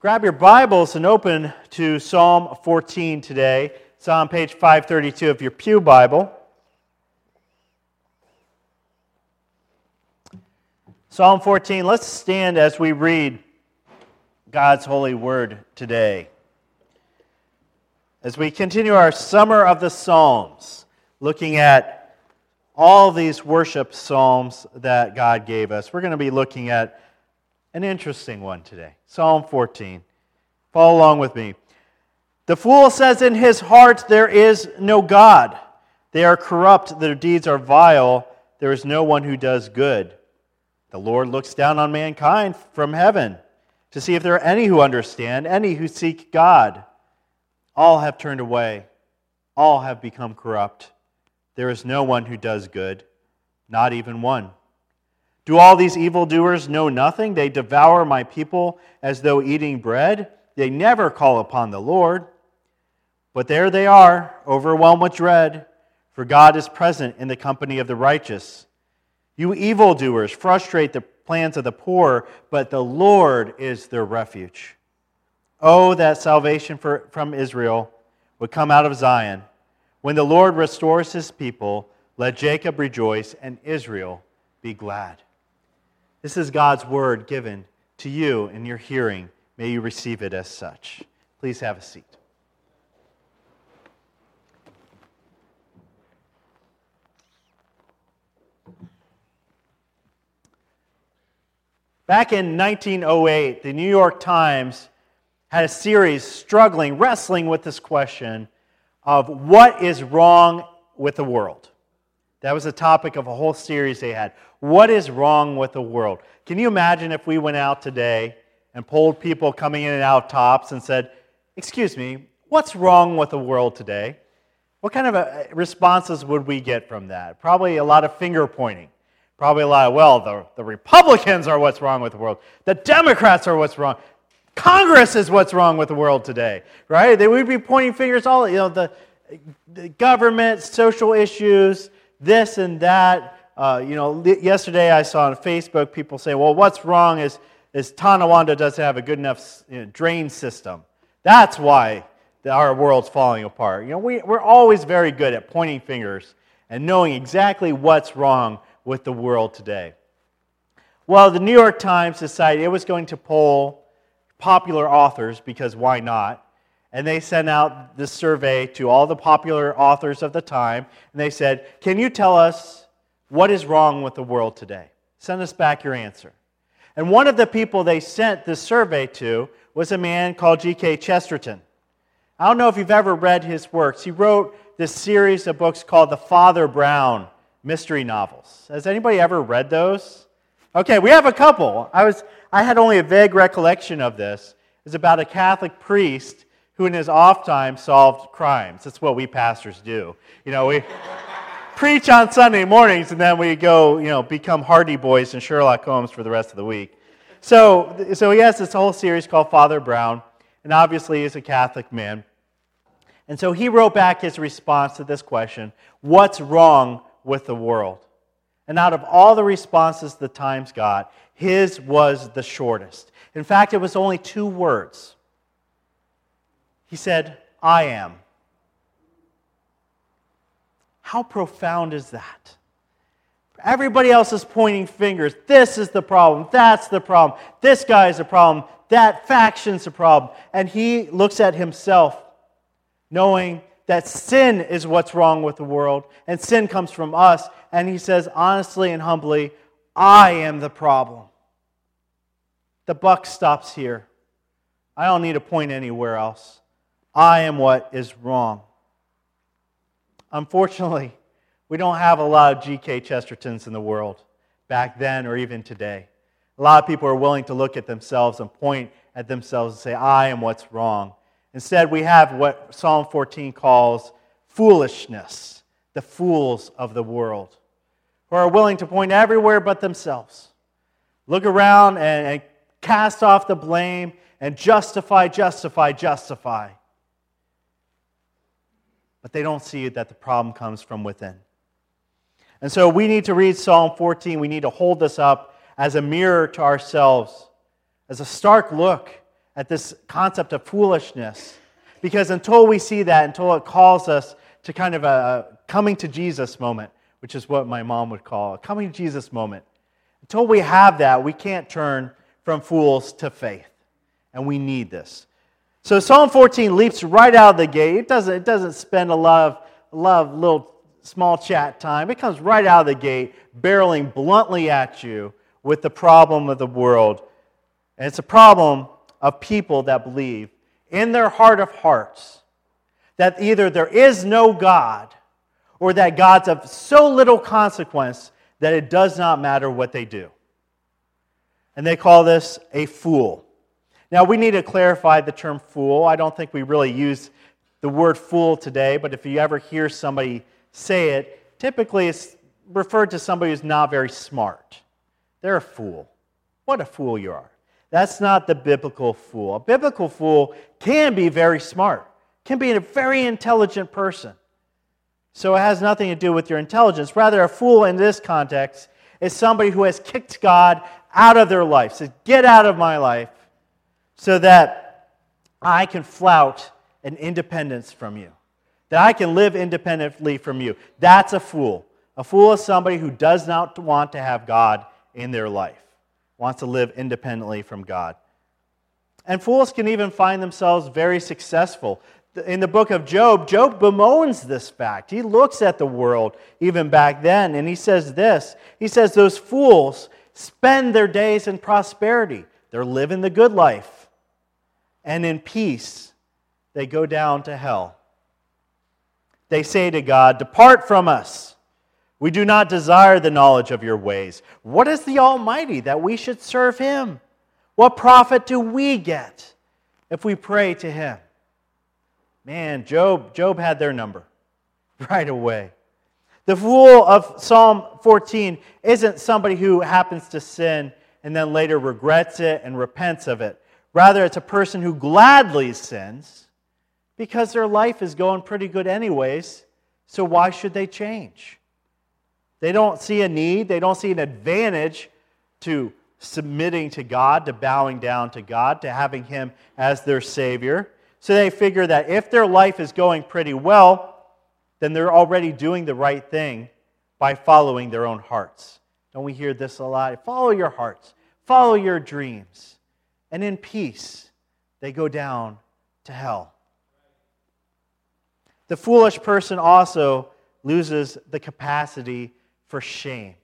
Grab your Bibles and open to Psalm 14 today. It's on page 532 of your Pew Bible. Psalm 14, let's stand as we read God's holy word today. As we continue our Summer of the Psalms, looking at all these worship psalms that God gave us, we're going to be looking at an interesting one today. Psalm 14. Follow along with me. The fool says in his heart, There is no God. They are corrupt, their deeds are vile. There is no one who does good. The Lord looks down on mankind from heaven to see if there are any who understand, any who seek God. All have turned away, all have become corrupt. There is no one who does good, not even one. Do all these evildoers know nothing? They devour my people as though eating bread. They never call upon the Lord. But there they are, overwhelmed with dread, for God is present in the company of the righteous. You evildoers frustrate the plans of the poor, but the Lord is their refuge. Oh, that salvation for, from Israel would come out of Zion. When the Lord restores his people, let Jacob rejoice and Israel be glad. This is God's word given to you in your hearing. May you receive it as such. Please have a seat. Back in 1908, the New York Times had a series struggling, wrestling with this question of what is wrong with the world. That was the topic of a whole series they had. What is wrong with the world? Can you imagine if we went out today and polled people coming in and out tops and said, Excuse me, what's wrong with the world today? What kind of uh, responses would we get from that? Probably a lot of finger pointing. Probably a lot of, well, the, the Republicans are what's wrong with the world. The Democrats are what's wrong. Congress is what's wrong with the world today, right? They would be pointing fingers all, you know, the, the government, social issues, this and that. Uh, you know, yesterday I saw on Facebook people say, well, what's wrong is, is Tonawanda doesn't have a good enough you know, drain system. That's why our world's falling apart. You know, we, we're always very good at pointing fingers and knowing exactly what's wrong with the world today. Well, the New York Times decided it was going to poll popular authors because why not? And they sent out this survey to all the popular authors of the time, and they said, Can you tell us what is wrong with the world today? Send us back your answer. And one of the people they sent this survey to was a man called G.K. Chesterton. I don't know if you've ever read his works. He wrote this series of books called the Father Brown mystery novels. Has anybody ever read those? Okay, we have a couple. I, was, I had only a vague recollection of this. It's about a Catholic priest who in his off time solved crimes. That's what we pastors do. You know, we preach on Sunday mornings and then we go, you know, become Hardy Boys and Sherlock Holmes for the rest of the week. So, so he has this whole series called Father Brown, and obviously he's a Catholic man. And so he wrote back his response to this question What's wrong with the world? And out of all the responses the Times got, his was the shortest. In fact, it was only two words. He said, I am. How profound is that? Everybody else is pointing fingers. This is the problem. That's the problem. This guy is the problem. That faction's the problem. And he looks at himself, knowing that sin is what's wrong with the world, and sin comes from us. And he says, honestly and humbly, I am the problem. The buck stops here. I don't need to point anywhere else. I am what is wrong. Unfortunately, we don't have a lot of G.K. Chestertons in the world back then or even today. A lot of people are willing to look at themselves and point at themselves and say, I am what's wrong. Instead, we have what Psalm 14 calls foolishness, the fools of the world, who are willing to point everywhere but themselves. Look around and, and cast off the blame and justify, justify, justify but they don't see that the problem comes from within. And so we need to read Psalm 14. We need to hold this up as a mirror to ourselves, as a stark look at this concept of foolishness. Because until we see that, until it calls us to kind of a coming to Jesus moment, which is what my mom would call a coming to Jesus moment, until we have that, we can't turn from fools to faith. And we need this. So Psalm 14 leaps right out of the gate. It doesn't, it doesn't spend a lot of, little small chat time. It comes right out of the gate, barreling bluntly at you with the problem of the world. And it's a problem of people that believe in their heart of hearts that either there is no God or that God's of so little consequence that it does not matter what they do. And they call this a fool. Now, we need to clarify the term fool. I don't think we really use the word fool today, but if you ever hear somebody say it, typically it's referred to somebody who's not very smart. They're a fool. What a fool you are. That's not the biblical fool. A biblical fool can be very smart, can be a very intelligent person. So it has nothing to do with your intelligence. Rather, a fool in this context is somebody who has kicked God out of their life. Says, Get out of my life so that I can flout an independence from you, that I can live independently from you. That's a fool. A fool is somebody who does not want to have God in their life, wants to live independently from God. And fools can even find themselves very successful. In the book of Job, Job bemoans this fact. He looks at the world even back then and he says this He says, Those fools spend their days in prosperity, they're living the good life and in peace they go down to hell. They say to God, Depart from us. We do not desire the knowledge of your ways. What is the Almighty that we should serve him? What profit do we get if we pray to him? Man, Job, Job had their number right away. The fool of Psalm 14 isn't somebody who happens to sin and then later regrets it and repents of it. Rather, it's a person who gladly sins because their life is going pretty good, anyways. So, why should they change? They don't see a need, they don't see an advantage to submitting to God, to bowing down to God, to having Him as their Savior. So, they figure that if their life is going pretty well, then they're already doing the right thing by following their own hearts. Don't we hear this a lot? Follow your hearts, follow your dreams and in peace they go down to hell. The foolish person also loses the capacity for shame.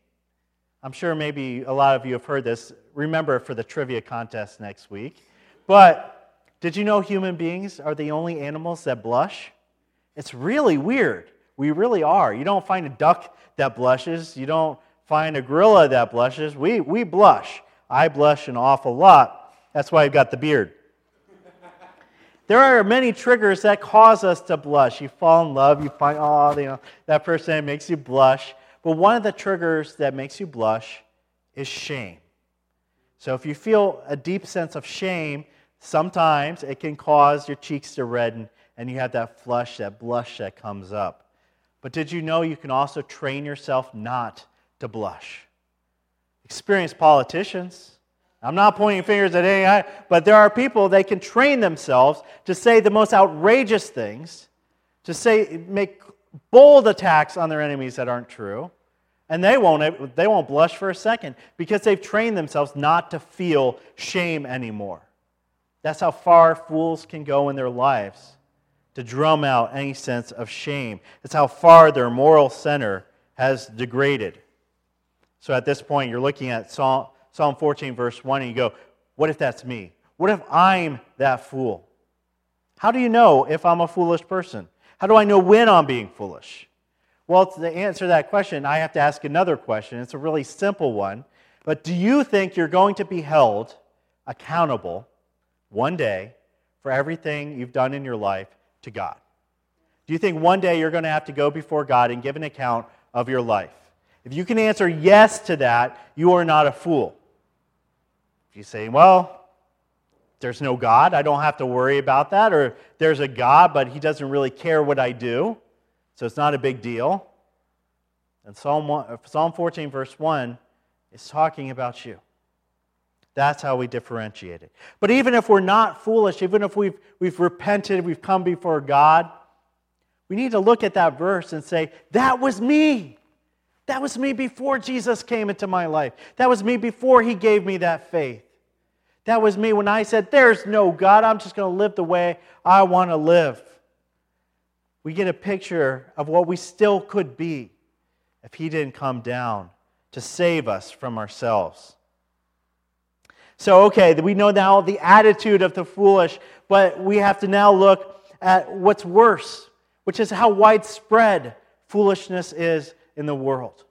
I'm sure maybe a lot of you have heard this. Remember for the trivia contest next week. But did you know human beings are the only animals that blush? It's really weird. We really are. You don't find a duck that blushes, you don't find a gorilla that blushes. We, we blush. I blush an awful lot. That's why I've got the beard. there are many triggers that cause us to blush. You fall in love, you find, oh, you know, that person makes you blush. But one of the triggers that makes you blush is shame. So if you feel a deep sense of shame, sometimes it can cause your cheeks to redden and you have that flush, that blush that comes up. But did you know you can also train yourself not to blush? Experienced politicians I'm not pointing fingers at any, but there are people they can train themselves to say the most outrageous things, to say make bold attacks on their enemies that aren't true, and they won't they won't blush for a second because they've trained themselves not to feel shame anymore. That's how far fools can go in their lives to drum out any sense of shame. It's how far their moral center has degraded. So at this point, you're looking at Psalm Psalm 14, verse 1, and you go, What if that's me? What if I'm that fool? How do you know if I'm a foolish person? How do I know when I'm being foolish? Well, to answer that question, I have to ask another question. It's a really simple one. But do you think you're going to be held accountable one day for everything you've done in your life to God? Do you think one day you're going to have to go before God and give an account of your life? If you can answer yes to that, you are not a fool. You say, well, there's no God, I don't have to worry about that, or there's a God, but he doesn't really care what I do, so it's not a big deal. And Psalm, 1, uh, Psalm 14, verse 1, is talking about you. That's how we differentiate it. But even if we're not foolish, even if we've, we've repented, we've come before God, we need to look at that verse and say, That was me. That was me before Jesus came into my life. That was me before he gave me that faith. That was me when I said, There's no God. I'm just going to live the way I want to live. We get a picture of what we still could be if he didn't come down to save us from ourselves. So, okay, we know now the attitude of the foolish, but we have to now look at what's worse, which is how widespread foolishness is in the world.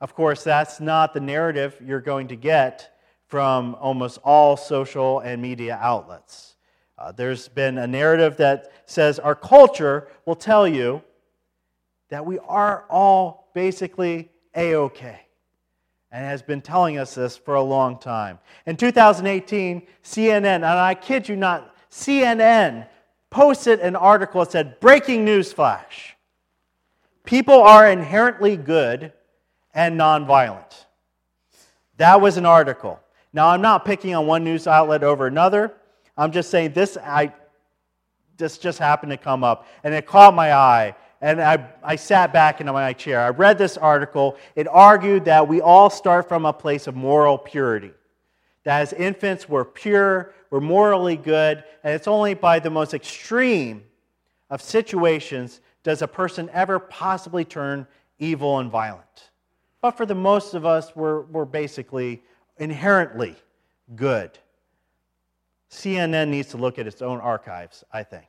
Of course, that's not the narrative you're going to get from almost all social and media outlets. Uh, there's been a narrative that says our culture will tell you that we are all basically A OK and has been telling us this for a long time. In 2018, CNN, and I kid you not, CNN posted an article that said, Breaking news flash. People are inherently good and nonviolent. That was an article. Now, I'm not picking on one news outlet over another. I'm just saying this, I, this just happened to come up, and it caught my eye and I, I sat back in my chair. I read this article. It argued that we all start from a place of moral purity. That as infants, we're pure, we're morally good, and it's only by the most extreme of situations does a person ever possibly turn evil and violent. But for the most of us, we're, we're basically inherently good. CNN needs to look at its own archives, I think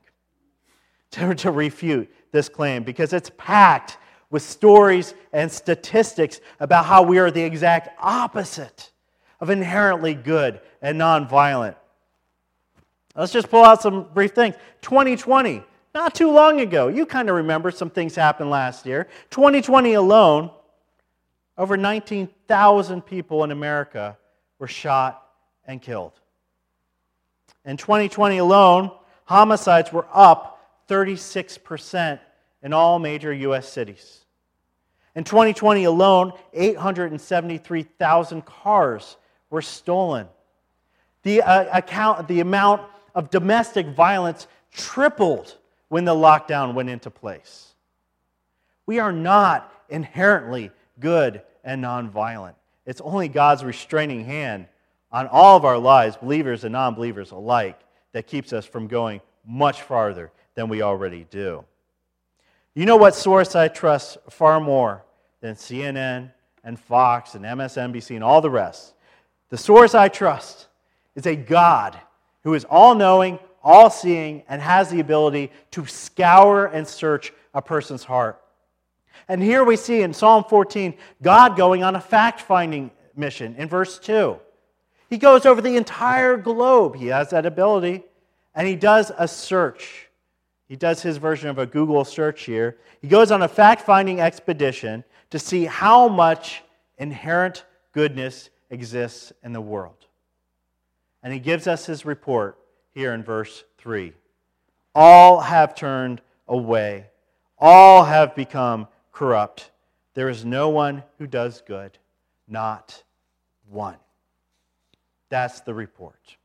to, to refute this claim because it's packed with stories and statistics about how we are the exact opposite of inherently good and nonviolent. Let's just pull out some brief things. 2020, not too long ago, you kind of remember some things happened last year. 2020 alone, over 19,000 people in America were shot and killed. In 2020 alone, homicides were up 36% in all major U.S. cities. In 2020 alone, 873,000 cars were stolen. The, uh, account, the amount of domestic violence tripled when the lockdown went into place. We are not inherently good and nonviolent. It's only God's restraining hand on all of our lives, believers and non believers alike, that keeps us from going much farther than we already do. You know what source I trust far more than CNN and Fox and MSNBC and all the rest? The source I trust is a God who is all knowing, all seeing, and has the ability to scour and search a person's heart. And here we see in Psalm 14 God going on a fact finding mission in verse 2. He goes over the entire globe, he has that ability, and he does a search. He does his version of a Google search here. He goes on a fact finding expedition to see how much inherent goodness exists in the world. And he gives us his report here in verse 3. All have turned away, all have become corrupt. There is no one who does good, not one. That's the report.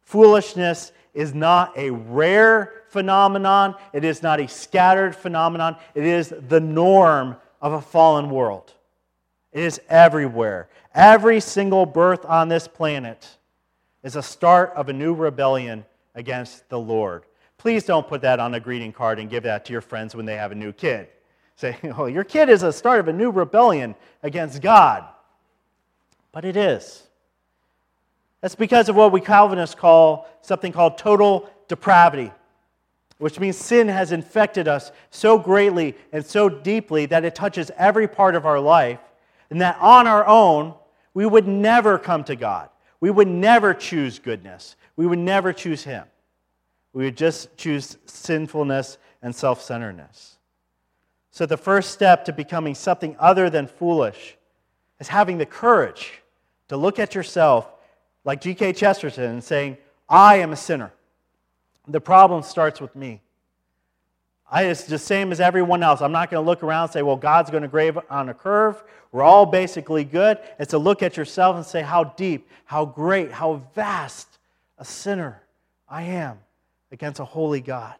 Foolishness is not a rare phenomenon, it is not a scattered phenomenon, it is the norm of a fallen world. It is everywhere. Every single birth on this planet is a start of a new rebellion against the Lord. Please don't put that on a greeting card and give that to your friends when they have a new kid. Say, oh, your kid is a start of a new rebellion against God. But it is. That's because of what we Calvinists call something called total depravity, which means sin has infected us so greatly and so deeply that it touches every part of our life, and that on our own, we would never come to God. We would never choose goodness. We would never choose Him. We would just choose sinfulness and self centeredness. So, the first step to becoming something other than foolish is having the courage to look at yourself like G.K. Chesterton and saying, I am a sinner. The problem starts with me. I, it's the same as everyone else. I'm not going to look around and say, well, God's going to grade on a curve. We're all basically good. It's to look at yourself and say, how deep, how great, how vast a sinner I am against a holy God.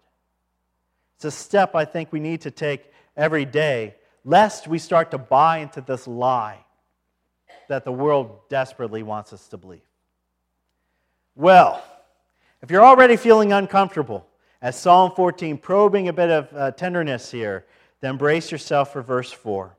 It's a step I think we need to take every day, lest we start to buy into this lie that the world desperately wants us to believe. Well, if you're already feeling uncomfortable, as Psalm 14, probing a bit of uh, tenderness here, then brace yourself for verse 4.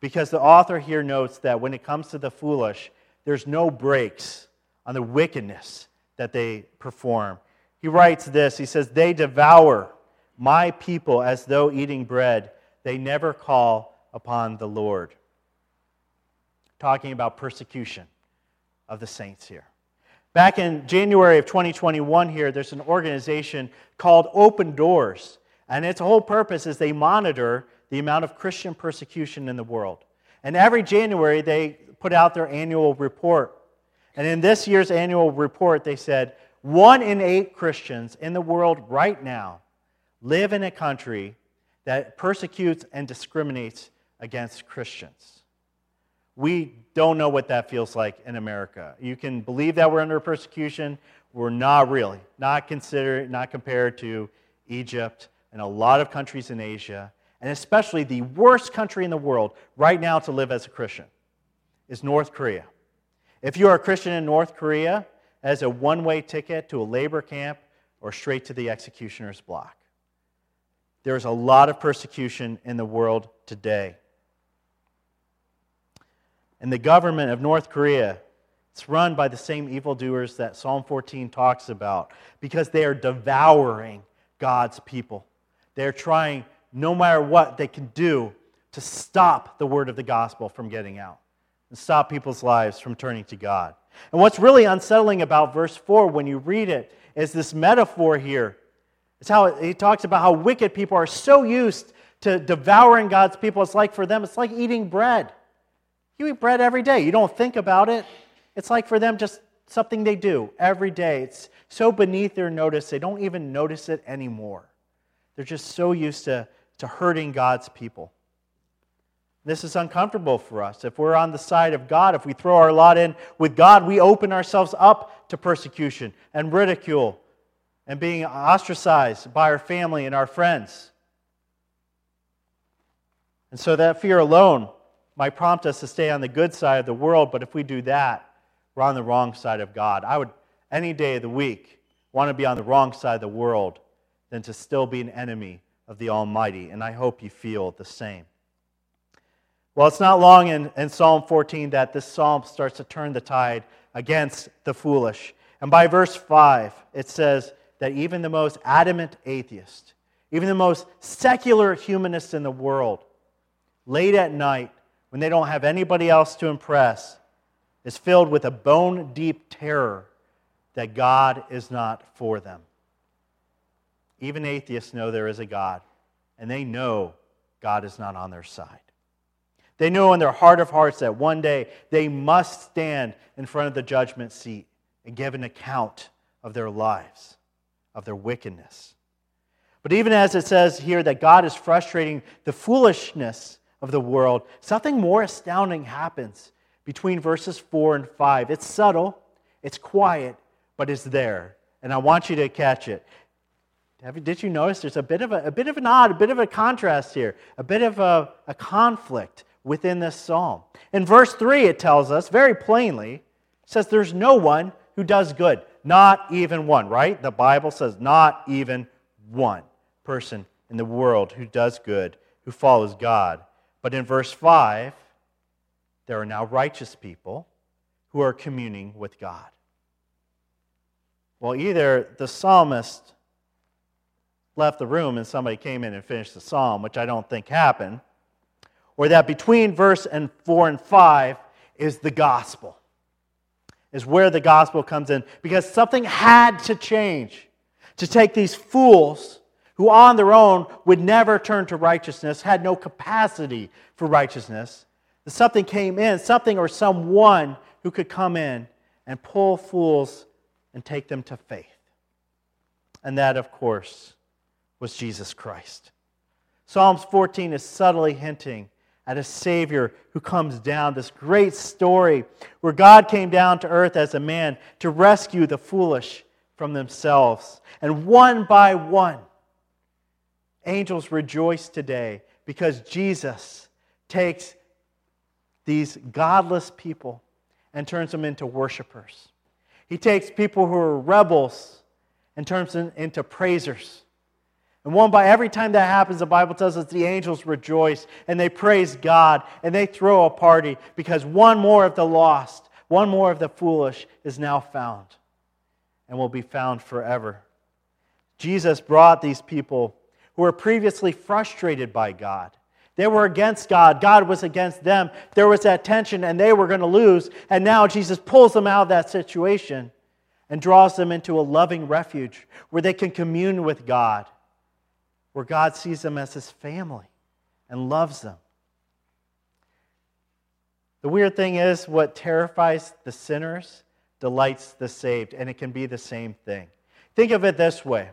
Because the author here notes that when it comes to the foolish, there's no brakes on the wickedness that they perform. He writes this He says, They devour my people as though eating bread, they never call upon the Lord. Talking about persecution of the saints here. Back in January of 2021, here, there's an organization called Open Doors. And its whole purpose is they monitor the amount of Christian persecution in the world. And every January, they put out their annual report. And in this year's annual report, they said one in eight Christians in the world right now live in a country that persecutes and discriminates against Christians. We don't know what that feels like in America. You can believe that we're under persecution. We're not really. Not considered, not compared to Egypt and a lot of countries in Asia, and especially the worst country in the world right now to live as a Christian is North Korea. If you are a Christian in North Korea, as a one way ticket to a labor camp or straight to the executioner's block. There's a lot of persecution in the world today and the government of North Korea. It's run by the same evildoers that Psalm 14 talks about because they are devouring God's people. They're trying, no matter what they can do, to stop the word of the gospel from getting out and stop people's lives from turning to God. And what's really unsettling about verse 4 when you read it is this metaphor here. It's how he talks about how wicked people are so used to devouring God's people. It's like for them, it's like eating bread. You eat bread every day. You don't think about it. It's like for them just something they do every day. It's so beneath their notice, they don't even notice it anymore. They're just so used to, to hurting God's people. This is uncomfortable for us. If we're on the side of God, if we throw our lot in with God, we open ourselves up to persecution and ridicule and being ostracized by our family and our friends. And so that fear alone might prompt us to stay on the good side of the world, but if we do that, we're on the wrong side of God. I would, any day of the week, want to be on the wrong side of the world than to still be an enemy of the Almighty, and I hope you feel the same. Well, it's not long in, in Psalm 14 that this psalm starts to turn the tide against the foolish. And by verse 5, it says that even the most adamant atheist, even the most secular humanist in the world, late at night when they don't have anybody else to impress, is filled with a bone deep terror that God is not for them. Even atheists know there is a God, and they know God is not on their side. They know in their heart of hearts that one day they must stand in front of the judgment seat and give an account of their lives, of their wickedness. But even as it says here that God is frustrating the foolishness of the world, something more astounding happens between verses 4 and 5. It's subtle, it's quiet, but it's there. And I want you to catch it. Did you notice there's a bit of a, a bit of an odd, a bit of a contrast here, a bit of a, a conflict within this psalm. In verse 3, it tells us very plainly, says, There's no one who does good, not even one, right? The Bible says, Not even one person in the world who does good, who follows God. But in verse 5, there are now righteous people who are communing with God. Well, either the psalmist left the room and somebody came in and finished the psalm, which I don't think happened, or that between verse and 4 and 5 is the gospel, is where the gospel comes in, because something had to change to take these fools who on their own would never turn to righteousness, had no capacity for righteousness, that something came in, something or someone who could come in and pull fools and take them to faith. And that, of course, was Jesus Christ. Psalms 14 is subtly hinting at a Savior who comes down. This great story where God came down to earth as a man to rescue the foolish from themselves. And one by one, angels rejoice today because Jesus takes these godless people and turns them into worshipers. He takes people who are rebels and turns them into praisers. And one by every time that happens, the Bible tells us the angels rejoice and they praise God and they throw a party because one more of the lost, one more of the foolish is now found and will be found forever. Jesus brought these people who were previously frustrated by God. They were against God. God was against them. There was that tension, and they were going to lose. And now Jesus pulls them out of that situation and draws them into a loving refuge where they can commune with God where God sees them as his family and loves them. The weird thing is, what terrifies the sinners delights the saved, and it can be the same thing. Think of it this way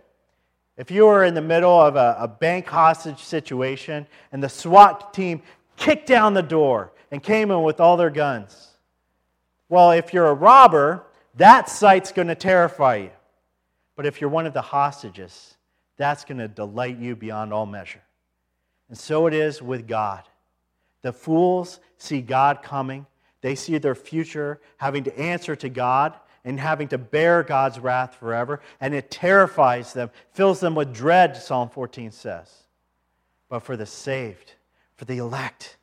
if you were in the middle of a, a bank hostage situation and the SWAT team kicked down the door and came in with all their guns, well, if you're a robber, that sight's going to terrify you. But if you're one of the hostages, that's going to delight you beyond all measure. And so it is with God. The fools see God coming, they see their future having to answer to God and having to bear God's wrath forever, and it terrifies them, fills them with dread, Psalm 14 says. But for the saved, for the elect,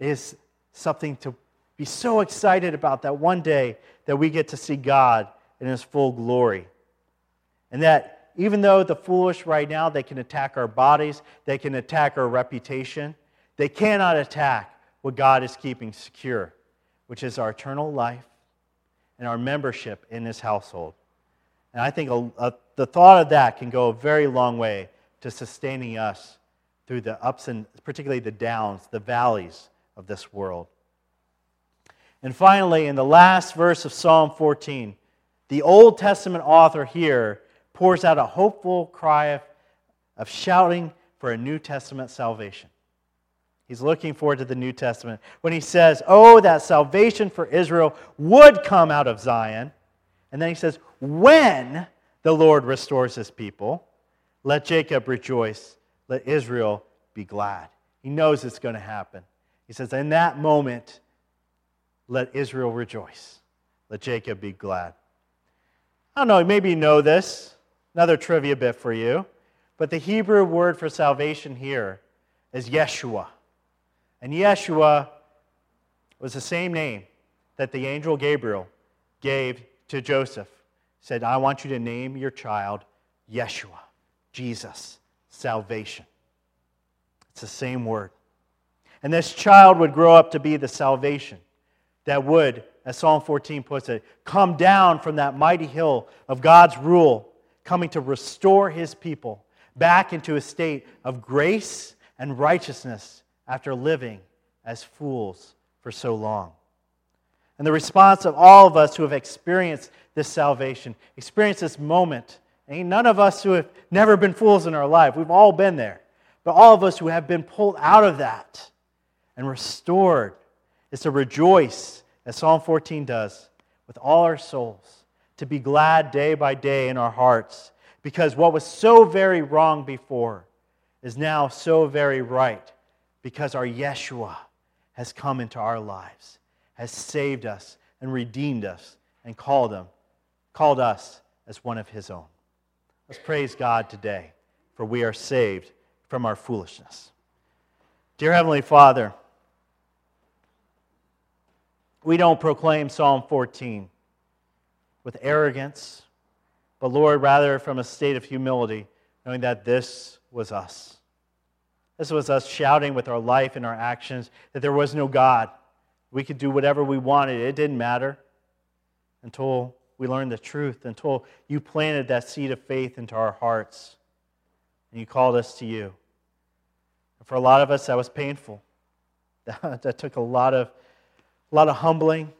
it is something to be so excited about that one day that we get to see God in his full glory. And that even though the foolish right now, they can attack our bodies, they can attack our reputation, they cannot attack what God is keeping secure, which is our eternal life and our membership in His household. And I think a, a, the thought of that can go a very long way to sustaining us through the ups and particularly the downs, the valleys of this world. And finally, in the last verse of Psalm 14, the Old Testament author here pours out a hopeful cry of, of shouting for a New Testament salvation. He's looking forward to the New Testament when he says, Oh, that salvation for Israel would come out of Zion. And then he says, When the Lord restores his people, let Jacob rejoice, let Israel be glad. He knows it's going to happen. He says, In that moment, let Israel rejoice, let Jacob be glad. I don't know, maybe you know this. Another trivia bit for you. But the Hebrew word for salvation here is Yeshua. And Yeshua was the same name that the angel Gabriel gave to Joseph. Said, I want you to name your child Yeshua, Jesus, salvation. It's the same word. And this child would grow up to be the salvation that would, as Psalm 14 puts it, come down from that mighty hill of God's rule coming to restore his people back into a state of grace and righteousness after living as fools for so long. And the response of all of us who have experienced this salvation, experienced this moment, ain't none of us who have never been fools in our life, we've all been there. But all of us who have been pulled out of that and restored is to rejoice, as Psalm 14 does, with all our souls to be glad day by day in our hearts because what was so very wrong before is now so very right because our Yeshua has come into our lives, has saved us and redeemed us and called him, called us as one of his own. Let's praise God today, for we are saved from our foolishness. Dear Heavenly Father, we don't proclaim Psalm 14 with arrogance, but Lord, rather from a state of humility, knowing that this was us. This was us shouting with our life and our actions that there was no God. We could do whatever we wanted, it didn't matter until we learned the truth, until you planted that seed of faith into our hearts and you called us to you. And for a lot of us, that was painful. That, took a lot of, a lot of humbling,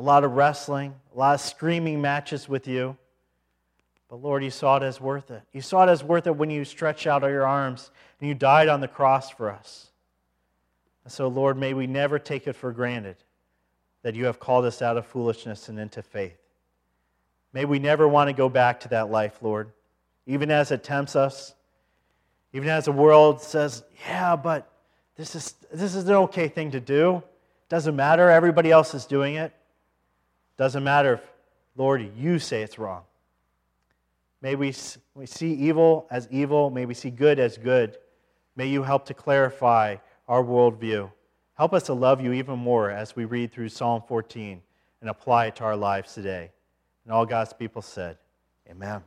a lot of wrestling, a lot of screaming matches with you. But Lord, you saw it as worth it. You saw it as worth it when you stretched out your arms and you died on the cross for us. And so, Lord, may we never take it for granted that you have called us out of foolishness and into faith. May we never want to go back to that life, Lord, even as it tempts us, even as the world says, yeah, but this is, this is an okay thing to do. Doesn't matter. Everybody else is doing it. Doesn't matter if, Lord, you say it's wrong. May we, we see evil as evil. May we see good as good. May you help to clarify our worldview. Help us to love you even more as we read through Psalm 14 and apply it to our lives today. And all God's people said, Amen.